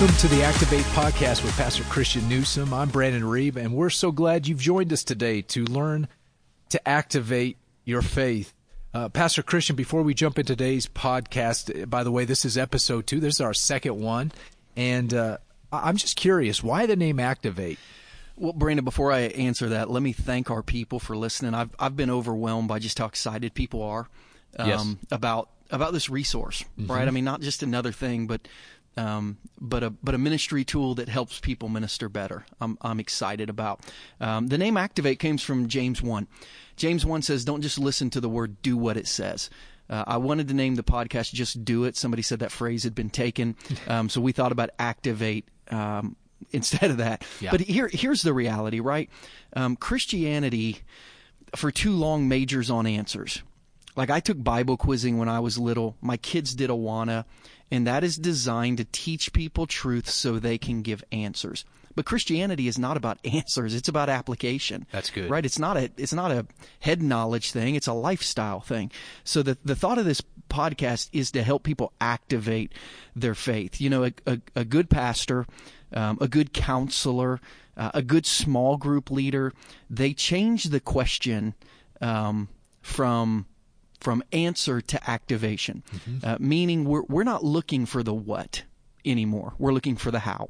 Welcome to the Activate Podcast with Pastor Christian Newsom. I'm Brandon Reeb, and we're so glad you've joined us today to learn to activate your faith. Uh, Pastor Christian, before we jump into today's podcast, by the way, this is episode two. This is our second one. And uh, I'm just curious, why the name Activate? Well, Brandon, before I answer that, let me thank our people for listening. I've, I've been overwhelmed by just how excited people are um, yes. about about this resource, mm-hmm. right? I mean, not just another thing, but um, but a but a ministry tool that helps people minister better. I'm I'm excited about. Um, the name Activate comes from James one. James one says, "Don't just listen to the word; do what it says." Uh, I wanted to name the podcast "Just Do It." Somebody said that phrase had been taken, um, so we thought about Activate um, instead of that. Yeah. But here here's the reality, right? Um, Christianity for too long majors on answers. Like I took Bible quizzing when I was little. My kids did Awana and that is designed to teach people truth so they can give answers. But Christianity is not about answers; it's about application. That's good, right? It's not a it's not a head knowledge thing; it's a lifestyle thing. So the the thought of this podcast is to help people activate their faith. You know, a a, a good pastor, um, a good counselor, uh, a good small group leader, they change the question um, from from answer to activation, mm-hmm. uh, meaning we're we're not looking for the what anymore. We're looking for the how.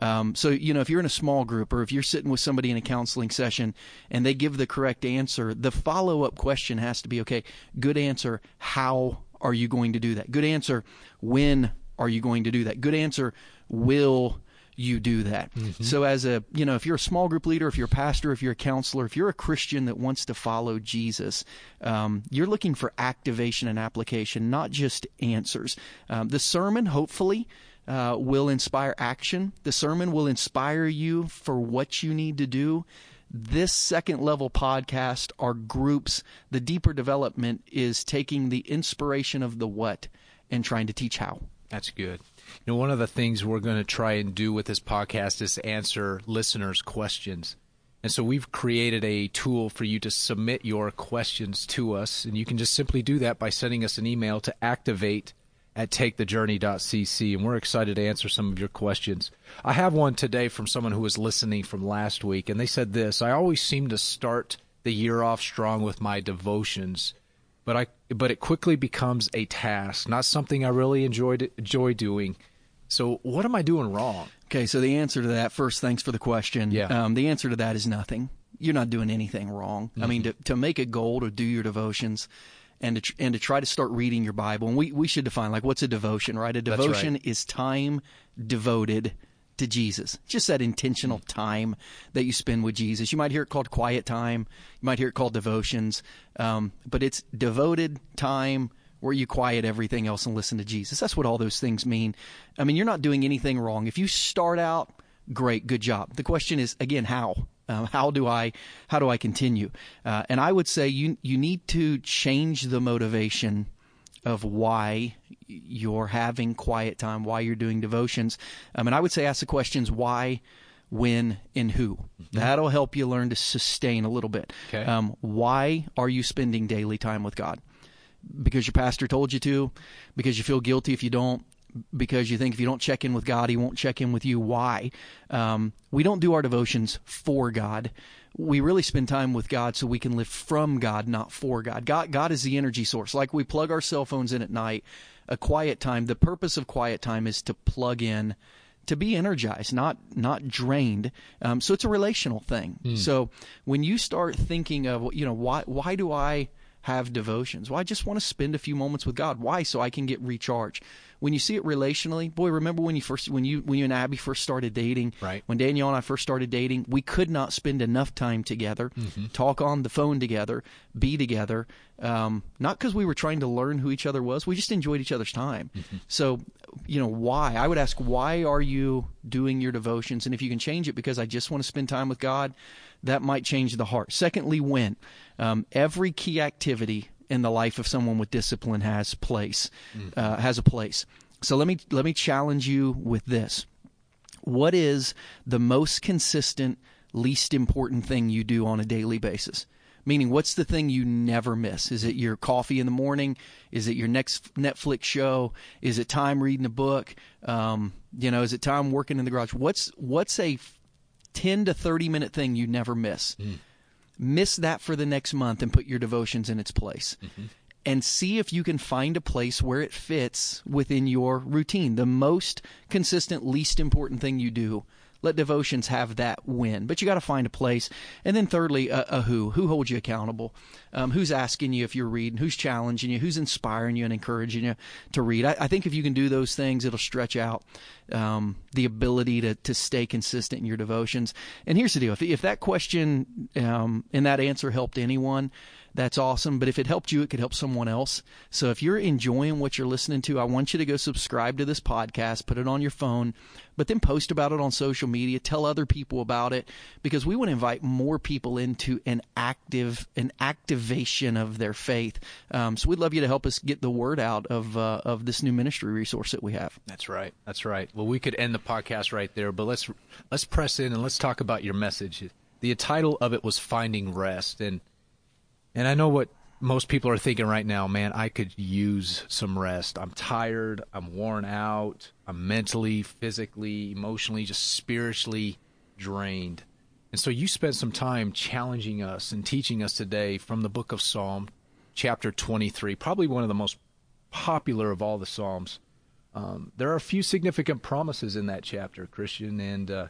Um, so you know, if you're in a small group or if you're sitting with somebody in a counseling session and they give the correct answer, the follow up question has to be okay. Good answer. How are you going to do that? Good answer. When are you going to do that? Good answer. Will you do that. Mm-hmm. So as a, you know, if you're a small group leader, if you're a pastor, if you're a counselor, if you're a Christian that wants to follow Jesus, um, you're looking for activation and application, not just answers. Um, the sermon, hopefully, uh, will inspire action. The sermon will inspire you for what you need to do. This second level podcast, our groups, the deeper development is taking the inspiration of the what and trying to teach how. That's good. You know, one of the things we're going to try and do with this podcast is answer listeners' questions. And so we've created a tool for you to submit your questions to us. And you can just simply do that by sending us an email to activate at takethejourney.cc. And we're excited to answer some of your questions. I have one today from someone who was listening from last week. And they said this I always seem to start the year off strong with my devotions but I but it quickly becomes a task, not something I really enjoyed enjoy doing. So what am I doing wrong? Okay, so the answer to that first, thanks for the question. Yeah. Um, the answer to that is nothing. You're not doing anything wrong. Mm-hmm. I mean, mm-hmm. to, to make a goal to do your devotions and to, and to try to start reading your Bible, and we, we should define like what's a devotion, right? A devotion right. is time devoted to Jesus. Just that intentional time that you spend with Jesus. You might hear it called quiet time. You might hear it called devotions. Um, but it's devoted time where you quiet everything else and listen to Jesus. That's what all those things mean. I mean, you're not doing anything wrong. If you start out, great, good job. The question is again, how? Um, how do I how do I continue? Uh, and I would say you you need to change the motivation of why you're having quiet time, why you're doing devotions. Um, and I would say ask the questions why, when, and who. Mm-hmm. That'll help you learn to sustain a little bit. Okay. Um, why are you spending daily time with God? Because your pastor told you to, because you feel guilty if you don't, because you think if you don't check in with God, He won't check in with you. Why? Um, we don't do our devotions for God we really spend time with God so we can live from God, not for God. God, God is the energy source. Like we plug our cell phones in at night, a quiet time. The purpose of quiet time is to plug in, to be energized, not not drained. Um, so it's a relational thing. Mm. So when you start thinking of, you know, why why do I have devotions? Well, I just want to spend a few moments with God. Why? So I can get recharged when you see it relationally, boy, remember when you first when you when you and Abby first started dating, right? When Danielle and I first started dating, we could not spend enough time together, mm-hmm. talk on the phone together, be together. Um, not because we were trying to learn who each other was, we just enjoyed each other's time. Mm-hmm. So, you know, why? I would ask, why are you doing your devotions? And if you can change it because I just want to spend time with God, that might change the heart. Secondly, when um, every key activity in the life of someone with discipline has place mm-hmm. uh, has a place. So let me let me challenge you with this. What is the most consistent, least important thing you do on a daily basis? Meaning, what's the thing you never miss? Is it your coffee in the morning? Is it your next Netflix show? Is it time reading a book? Um, you know, is it time working in the garage? What's what's a ten to thirty minute thing you never miss? Mm. Miss that for the next month and put your devotions in its place. Mm-hmm and see if you can find a place where it fits within your routine. The most consistent, least important thing you do let devotions have that win. But you got to find a place. And then thirdly, a, a who. Who holds you accountable? Um, who's asking you if you're reading? Who's challenging you? Who's inspiring you and encouraging you to read? I, I think if you can do those things, it'll stretch out um, the ability to, to stay consistent in your devotions. And here's the deal. If, if that question um, and that answer helped anyone, that's awesome. But if it helped you, it could help someone else. So if you're enjoying what you're listening to, I want you to go subscribe to this podcast, put it on your phone, but then post about it on social media, tell other people about it, because we want to invite more people into an active, an activation of their faith. Um, so we'd love you to help us get the word out of uh, of this new ministry resource that we have. That's right. That's right. Well, we could end the podcast right there, but let's let's press in and let's talk about your message. The title of it was "Finding Rest," and and I know what most people are thinking right now, man, I could use some rest. I'm tired, I'm worn out, I'm mentally, physically, emotionally, just spiritually drained. And so you spent some time challenging us and teaching us today from the book of Psalm, chapter 23, probably one of the most popular of all the Psalms. Um, there are a few significant promises in that chapter, Christian, and uh,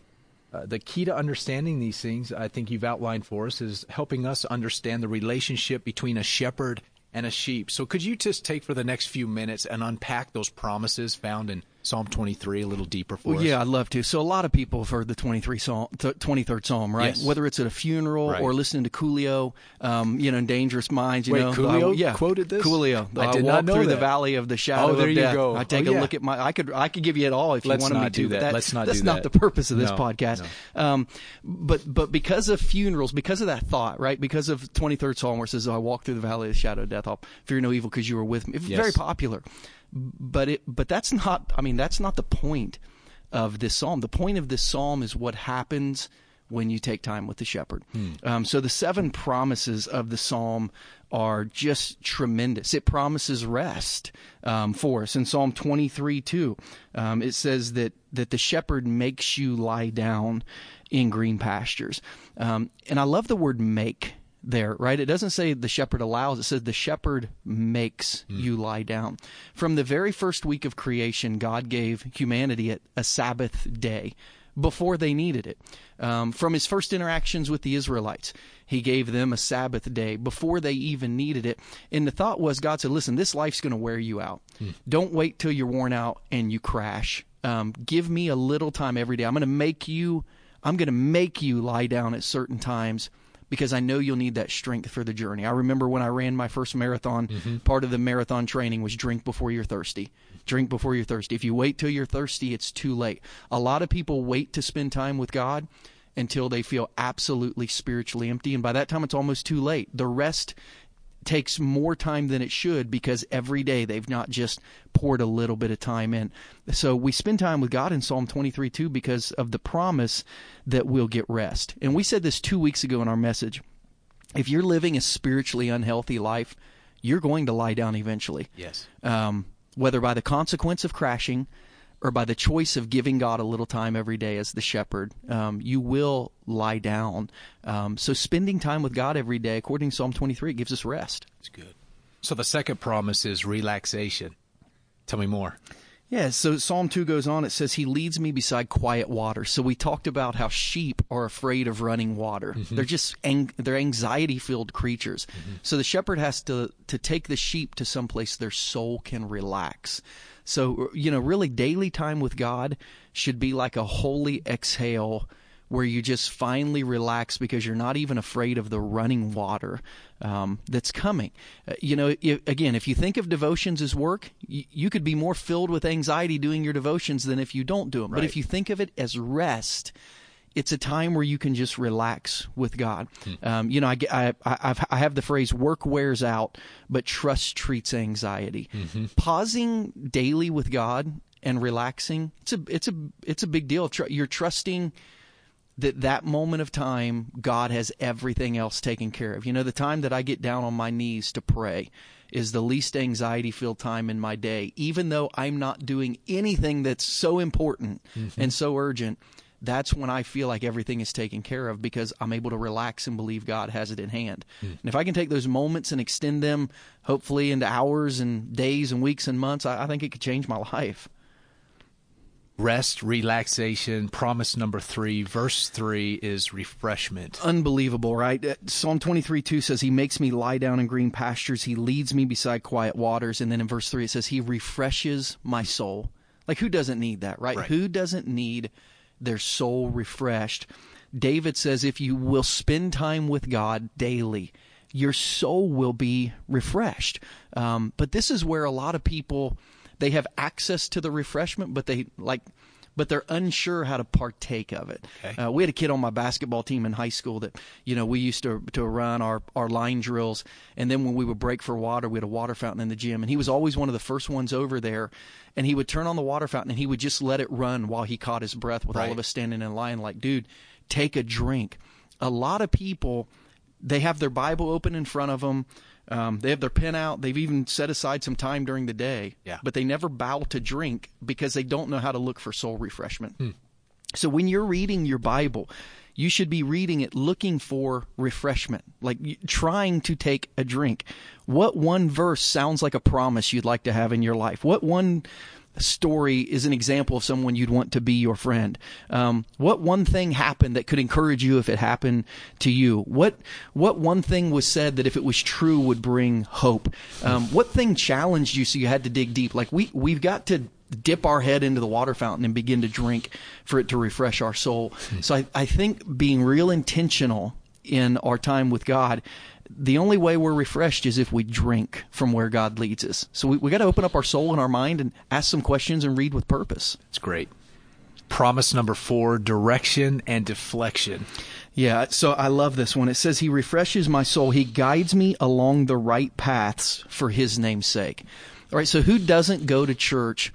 uh, the key to understanding these things, I think you've outlined for us, is helping us understand the relationship between a shepherd and a sheep. So, could you just take for the next few minutes and unpack those promises found in Psalm 23 a little deeper for well, us? Yeah, I'd love to. So a lot of people have heard the 23 psalm, 23rd Psalm, right? Yes. Whether it's at a funeral right. or listening to Coolio, um, you know, in Dangerous Minds, you Wait, know. Coolio uh, yeah, quoted this? Coolio. I did walk not know through that. the valley of the shadow Oh, there of you death. go. I take Oh, a yeah. look at my, I could, I could give you it all if Let's you wanted me to. do but that. Let's not That's do not that. the purpose of this No, podcast. no. Um, but, but because of funerals, because of that thought, right? Because of 23rd Psalm where it says, I walk through the valley of the shadow of death, I'll fear no evil because you are with me. It's Yes. very popular. But it, but that's not, I mean, that's not the point of this psalm. The point of this psalm is what happens when you take time with the shepherd. Um, so the seven promises of the psalm are just tremendous. It promises rest um, for us. In Psalm 23 2, um, it says that, that the shepherd makes you lie down in green pastures. Um, and I love the word make there, right? It doesn't say the shepherd allows, it says the shepherd makes you lie down. From the very first week of creation, God gave humanity a, a Sabbath day before they needed it. Um, from his first interactions with the Israelites, he gave them a Sabbath day before they even needed it. And the thought was God said, listen, this life's going to wear you out. Don't wait till you're worn out and you crash. Um, give me a little time every day. I'm going to make you. I'm going to make you lie down at certain times because I know you'll need that strength for the journey. I remember when I ran my first marathon, mm-hmm. part of the marathon training was drink before you're thirsty. Drink before you're thirsty. If you wait till you're thirsty, it's too late. A lot of people wait to spend time with God until they feel absolutely spiritually empty. And by that time, it's almost too late. The rest takes more time than it should because every day they've not just poured a little bit of time in. So we spend time with God in Psalm 23 too because of the promise that we'll get rest. And we said this two weeks ago in our message. If you're living a spiritually unhealthy life, you're going to lie down eventually. Yes. Um, whether by the consequence of crashing or by the choice of giving God a little time every day as the shepherd, um, you will lie down. Um, so spending time with God every day, according to Psalm 23, gives us rest. It's good. So the second promise is relaxation. Tell me more. Yeah, so Psalm 2 goes on. It says, He leads me beside quiet water. So we talked about how sheep are afraid of running water. They're just, ang- they're anxiety filled creatures. So the shepherd has to, to take the sheep to some place their soul can relax. So, you know, really daily time with God should be like a holy exhale where you just finally relax because you're not even afraid of the running water um, that's coming. Uh, you know, if, again, if you think of devotions as work, you, you could be more filled with anxiety doing your devotions than if you don't do them. But if you think of it as rest, it's a time where you can just relax with God. Um, you know, I, I, I, I've, I have the phrase "work wears out, but trust treats anxiety." Pausing daily with God and relaxing it's a it's a it's a big deal. You're trusting that that moment of time God has everything else taken care of. You know, the time that I get down on my knees to pray is the least anxiety filled time in my day, even though I'm not doing anything that's so important mm-hmm. and so urgent. That's when I feel like everything is taken care of because I'm able to relax and believe God has it in hand. Mm. And if I can take those moments and extend them, hopefully, into hours and days and weeks and months, I, I think it could change my life rest, relaxation. Promise number three, verse three is refreshment. Unbelievable, right? Uh, Psalm 23 2 says, He makes me lie down in green pastures. He leads me beside quiet waters. And then in verse three, it says, He refreshes my soul. Like, who doesn't need that, right? right. Who doesn't need their soul refreshed? David says, If you will spend time with God daily, your soul will be refreshed. Um, but this is where a lot of people they have access to the refreshment, but they like but they're unsure how to partake of it. Okay. Uh, we had a kid on my basketball team in high school that you know we used to to run our our line drills, and then when we would break for water, we had a water fountain in the gym, and he was always one of the first ones over there, and he would turn on the water fountain and he would just let it run while he caught his breath with right. all of us standing in line, like, dude, take a drink. A lot of people, they have their Bible open in front of them um, they have their pen out. They've even set aside some time during the day. Yeah. But they never bow to drink because they don't know how to look for soul refreshment. Hmm. So when you're reading your Bible, you should be reading it looking for refreshment, like trying to take a drink. What one verse sounds like a promise you'd like to have in your life? What one story is an example of someone you'd want to be your friend? Um, what one thing happened that could encourage you if it happened to you? What what one thing was said that if it was true would bring hope? Um, what thing challenged you so you had to dig deep? Like we we've got to dip our head into the water fountain and begin to drink for it to refresh our soul. Hmm. So I, I think being real intentional in our time with God the only way we're refreshed is if we drink from where God leads us. So we, we got to open up our soul and our mind and ask some questions and read with purpose. It's great. Promise number four direction and deflection. Yeah, so I love this one. It says, He refreshes my soul. He guides me along the right paths for His name's sake. All right, so who doesn't go to church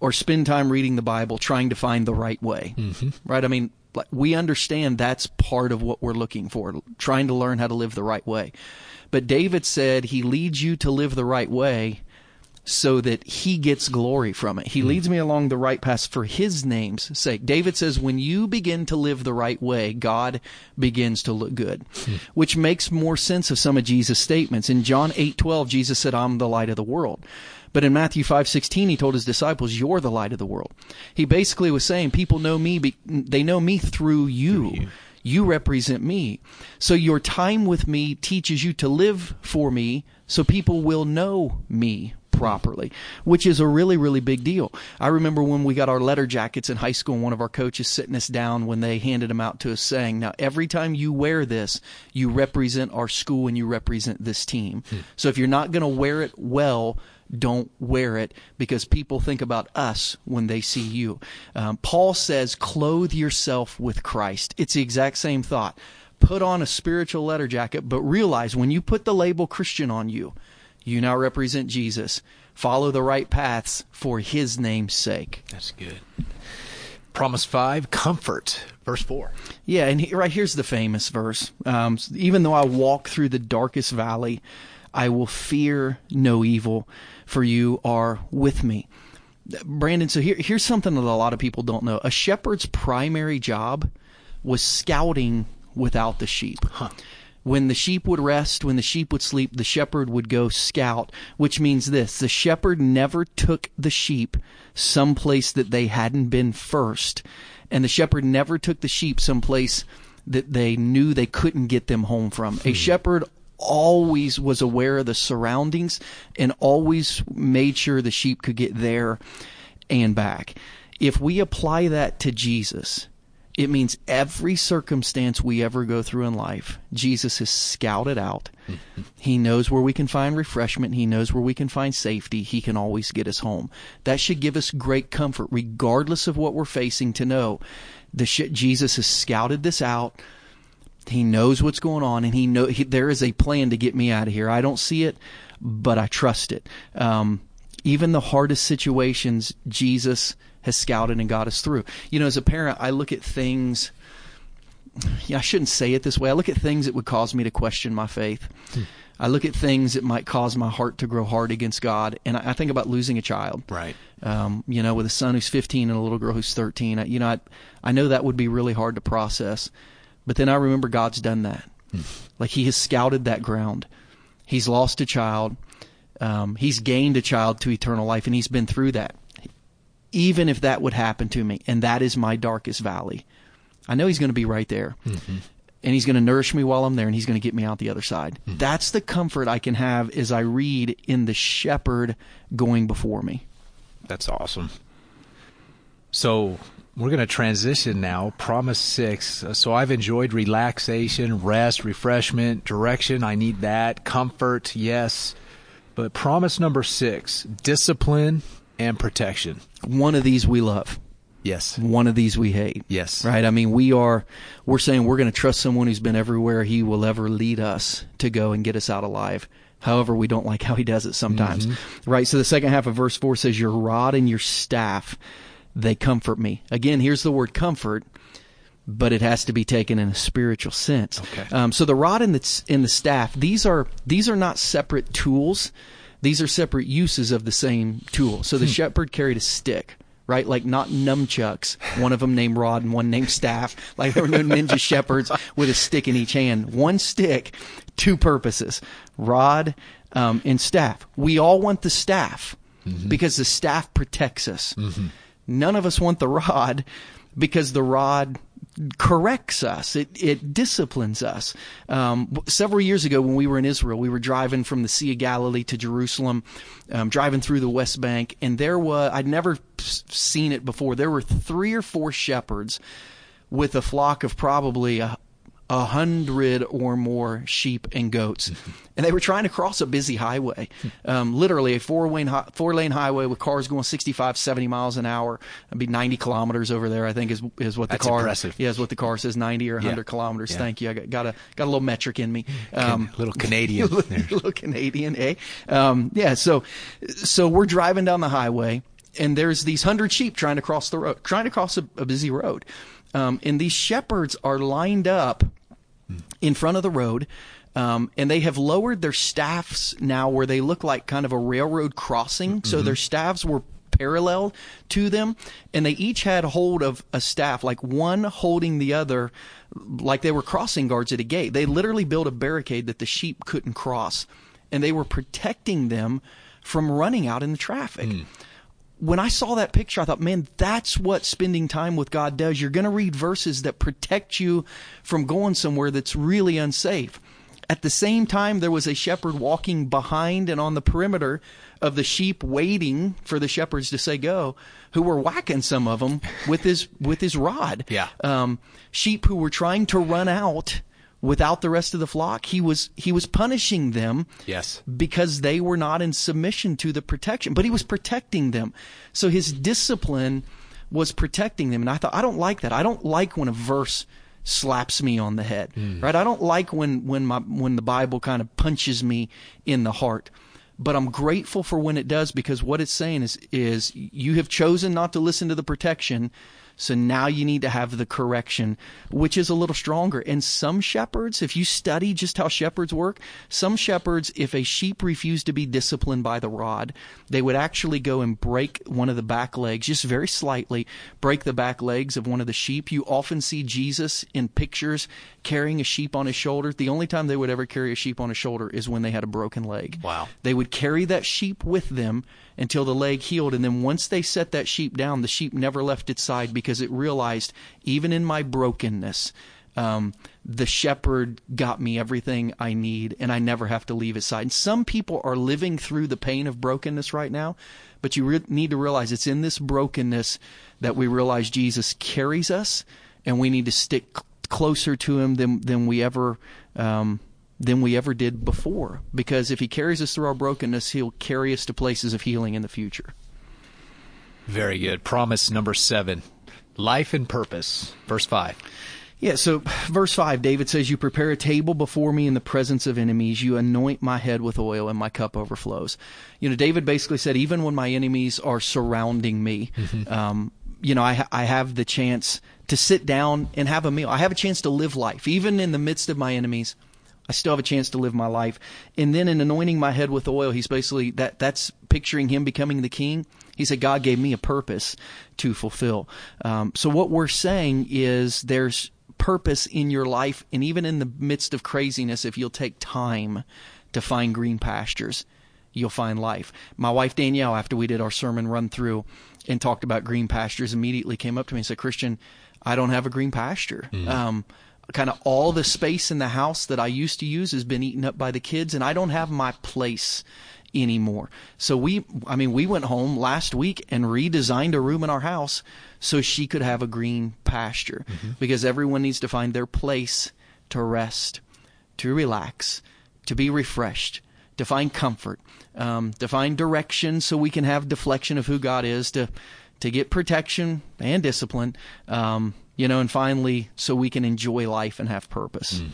or spend time reading the Bible trying to find the right way? Mm-hmm. Right? I mean, we understand that's part of what we're looking for, trying to learn how to live the right way. But David said he leads you to live the right way so that he gets glory from it. He mm. leads me along the right path for his name's sake. David says, when you begin to live the right way, God begins to look good, mm. which makes more sense of some of Jesus' statements. In John 8 12, Jesus said, I'm the light of the world. But in Matthew 5:16 he told his disciples, "You're the light of the world." He basically was saying, people know me they know me through you. Through you. You represent me. So your time with me teaches you to live for me so people will know me properly, which is a really, really big deal. I remember when we got our letter jackets in high school, and one of our coaches sitting us down when they handed them out to us saying, Now, every time you wear this, you represent our school and you represent this team. Hmm. So if you're not going to wear it well, don't wear it because people think about us when they see you. Um, Paul says, clothe yourself with Christ. It's the exact same thought. Put on a spiritual letter jacket, but realize when you put the label Christian on you, you now represent Jesus. Follow the right paths for his name's sake. That's good. Promise 5, comfort. Verse 4. Yeah, and he, right here's the famous verse. Um, even though I walk through the darkest valley, I will fear no evil, for you are with me. Brandon, so here, here's something that a lot of people don't know. A shepherd's primary job was scouting without the sheep. Huh. When the sheep would rest, when the sheep would sleep, the shepherd would go scout, which means this the shepherd never took the sheep someplace that they hadn't been first, and the shepherd never took the sheep someplace that they knew they couldn't get them home from. A hmm. shepherd always was aware of the surroundings and always made sure the sheep could get there and back. If we apply that to Jesus, it means every circumstance we ever go through in life, Jesus has scouted out. Mm-hmm. He knows where we can find refreshment. He knows where we can find safety. He can always get us home. That should give us great comfort, regardless of what we're facing, to know the that Jesus has scouted this out. He knows what's going on, and he know he, there is a plan to get me out of here. I don't see it, but I trust it. Um, even the hardest situations, Jesus has scouted and got us through. You know, as a parent, I look at things yeah, I shouldn't say it this way. I look at things that would cause me to question my faith. Hmm. I look at things that might cause my heart to grow hard against God, and I, I think about losing a child. Right. Um, you know, with a son who's 15 and a little girl who's 13. I, you know, I, I know that would be really hard to process, but then I remember God's done that. Hmm. Like He has scouted that ground. He's lost a child. Um, he's gained a child to eternal life, and He's been through that. Even if that would happen to me, and that is my darkest valley, I know He's going to be right there. Mm-hmm and he's going to nourish me while I'm there and he's going to get me out the other side. Mm-hmm. That's the comfort I can have as I read in the shepherd going before me. That's awesome. So we're going to transition now. Promise six. So I've enjoyed relaxation, rest, refreshment, direction. I need that. Comfort, yes. But promise number six discipline and protection. One of these we love. Yes. One of these we hate. Yes. Right? I mean, we are, we're saying we're going to trust someone who's been everywhere he will ever lead us to go and get us out alive. However, we don't like how he does it sometimes. Mm-hmm. Right? So the second half of verse 4 says, Your rod and your staff, they comfort me. Again, here's the word comfort, but it has to be taken in a spiritual sense. Okay. Um, so the rod and the, and the staff, these are, these are not separate tools. These are separate uses of the same tool. So the hmm. shepherd carried a stick right? Like not nunchucks, one of them named Rod and one named Staff. Like there were no ninja shepherds with a stick in each hand. One stick, two purposes, Rod um, and Staff. We all want the staff mm-hmm. because the staff protects us. Mm-hmm. None of us want the rod because the rod corrects us. It it disciplines us. Um, several years ago, when we were in Israel, we were driving from the Sea of Galilee to Jerusalem, um, driving through the West Bank, and there was I'd never seen it before. There were three or four shepherds with a flock of probably a, a hundred or more sheep and goats, and they were trying to cross a busy highway, um, literally a four lane four lane highway with cars going 65, 70 miles an hour. It'd be ninety kilometers over there. I think is is what the That's car. Impressive. Yeah, is what the car says ninety or hundred yeah. kilometers. Yeah. Thank you. I got, got a got a little metric in me. Um, little Canadian. A little Canadian, eh? Um, yeah. So so we're driving down the highway and there's these hundred sheep trying to cross the road, trying to cross a, a busy road. Um, and these shepherds are lined up in front of the road. Um, and they have lowered their staffs now where they look like kind of a railroad crossing. Mm-hmm. So their staffs were parallel to them, and they each had hold of a staff, like one holding the other, like they were crossing guards at a gate. They literally built a barricade that the sheep couldn't cross, and they were protecting them from running out in the traffic. Mm when I saw that picture, I thought, man, that's what spending time with God does. You're going to read verses that protect you from going somewhere that's really unsafe. At the same time, there was a shepherd walking behind and on the perimeter of the sheep, waiting for the shepherds to say go, who were whacking some of them with his with his rod. Yeah, um, sheep who were trying to run out without the rest of the flock. He was he was punishing them yes. because they were not in submission to the protection, but he was protecting them. So his discipline was protecting them. And I thought I don't like that. I don't like when a verse slaps me on the head. Mm. Right? I don't like when when my when the Bible kind of punches me in the heart. But I'm grateful for when it does because what it's saying is is you have chosen not to listen to the protection so now you need to have the correction, which is a little stronger. And some shepherds, if you study just how shepherds work, some shepherds, if a sheep refused to be disciplined by the rod, they would actually go and break one of the back legs, just very slightly, break the back legs of one of the sheep. You often see Jesus in pictures carrying a sheep on his shoulder. The only time they would ever carry a sheep on his shoulder is when they had a broken leg. Wow. They would carry that sheep with them until the leg healed. And then once they set that sheep down, the sheep never left its side because it realized, even in my brokenness, um, the shepherd got me everything I need, and I never have to leave his side. And some people are living through the pain of brokenness right now, but you re- need to realize it's in this brokenness that we realize Jesus carries us, and we need to stick closer to him than than we ever um, than we ever did before. Because if He carries us through our brokenness, He'll carry us to places of healing in the future. Very good. Promise number seven life and purpose. Verse 5. Yeah, so verse 5, David says, You prepare a table before me in the presence of enemies. You anoint my head with oil, and my cup overflows. You know, David basically said, Even when my enemies are surrounding me, mm-hmm. um, you know, I, I have the chance to sit down and have a meal. I have a chance to live life, even in the midst of my enemies. I still have a chance to live my life. And then in anointing my head with oil, he's basically that that's picturing him becoming the king. He said, God gave me a purpose to fulfill. Um, so what we're saying is there's purpose in your life, and even in the midst of craziness, if you'll take time to find green pastures, you'll find life. My wife Danielle, after we did our sermon run through and talked about green pastures, immediately came up to me and said, Christian, I don't have a green pasture. Mm. Um, kind of all the space in the house that I used to use has been eaten up by the kids, and I don't have my place anymore. So we, I mean, we went home last week and redesigned a room in our house so she could have a green pasture mm-hmm. because everyone needs to find their place to rest, to relax, to be refreshed, to find comfort, um, to find direction so we can have deflection of who God is, to to get protection and discipline, um, you know, and finally so we can enjoy life and have purpose. Mm.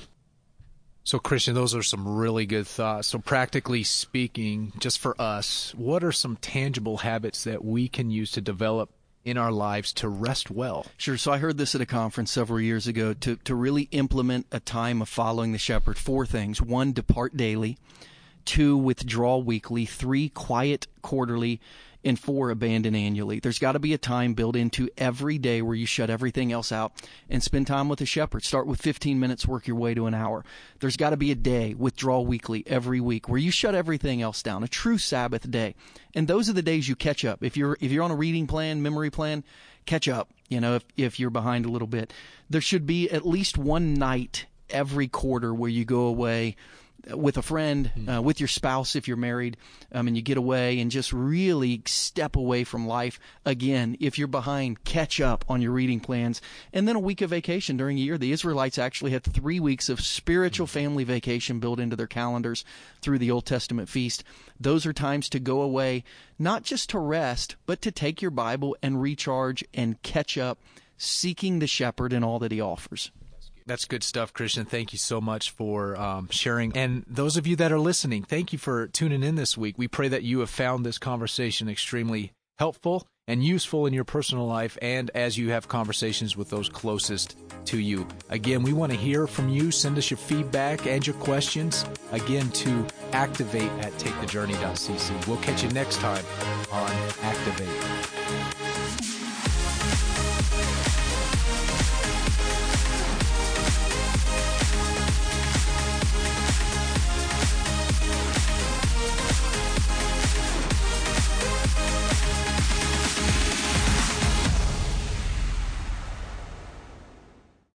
So, Christian, those are some really good thoughts. So, practically speaking, just for us, what are some tangible habits that we can use to develop in our lives to rest well? Sure. So, I heard this at a conference several years ago to, to really implement a time of following the shepherd. Four things one, depart daily, two, withdraw weekly, three, quiet quarterly, and four abandon annually. There's got to be a time built into every day where you shut everything else out and spend time with the shepherd. Start with 15 minutes, work your way to an hour. There's got to be a day, withdraw weekly every week, where you shut everything else down, a true Sabbath day. And those are the days you catch up. If you're if you're on a reading plan, memory plan, catch up. You know, if if you're behind a little bit, there should be at least one night every quarter where you go away with a friend, hmm. uh, with your spouse if you're married, um, and you get away and just really step away from life. Again, if you're behind, catch up on your reading plans. And then a week of vacation during a year. The Israelites actually had three weeks of spiritual hmm. family vacation built into their calendars through the Old Testament feast. Those are times to go away, not just to rest, but to take your Bible and recharge and catch up, seeking the shepherd and all that he offers. That's good stuff, Christian. Thank you so much for um, sharing. And those of you that are listening, thank you for tuning in this week. We pray that you have found this conversation extremely helpful and useful in your personal life and as you have conversations with those closest to you. Again, we want to hear from you. Send us your feedback and your questions. Again, to activate at takethejourney.cc. We'll catch you next time on Activate.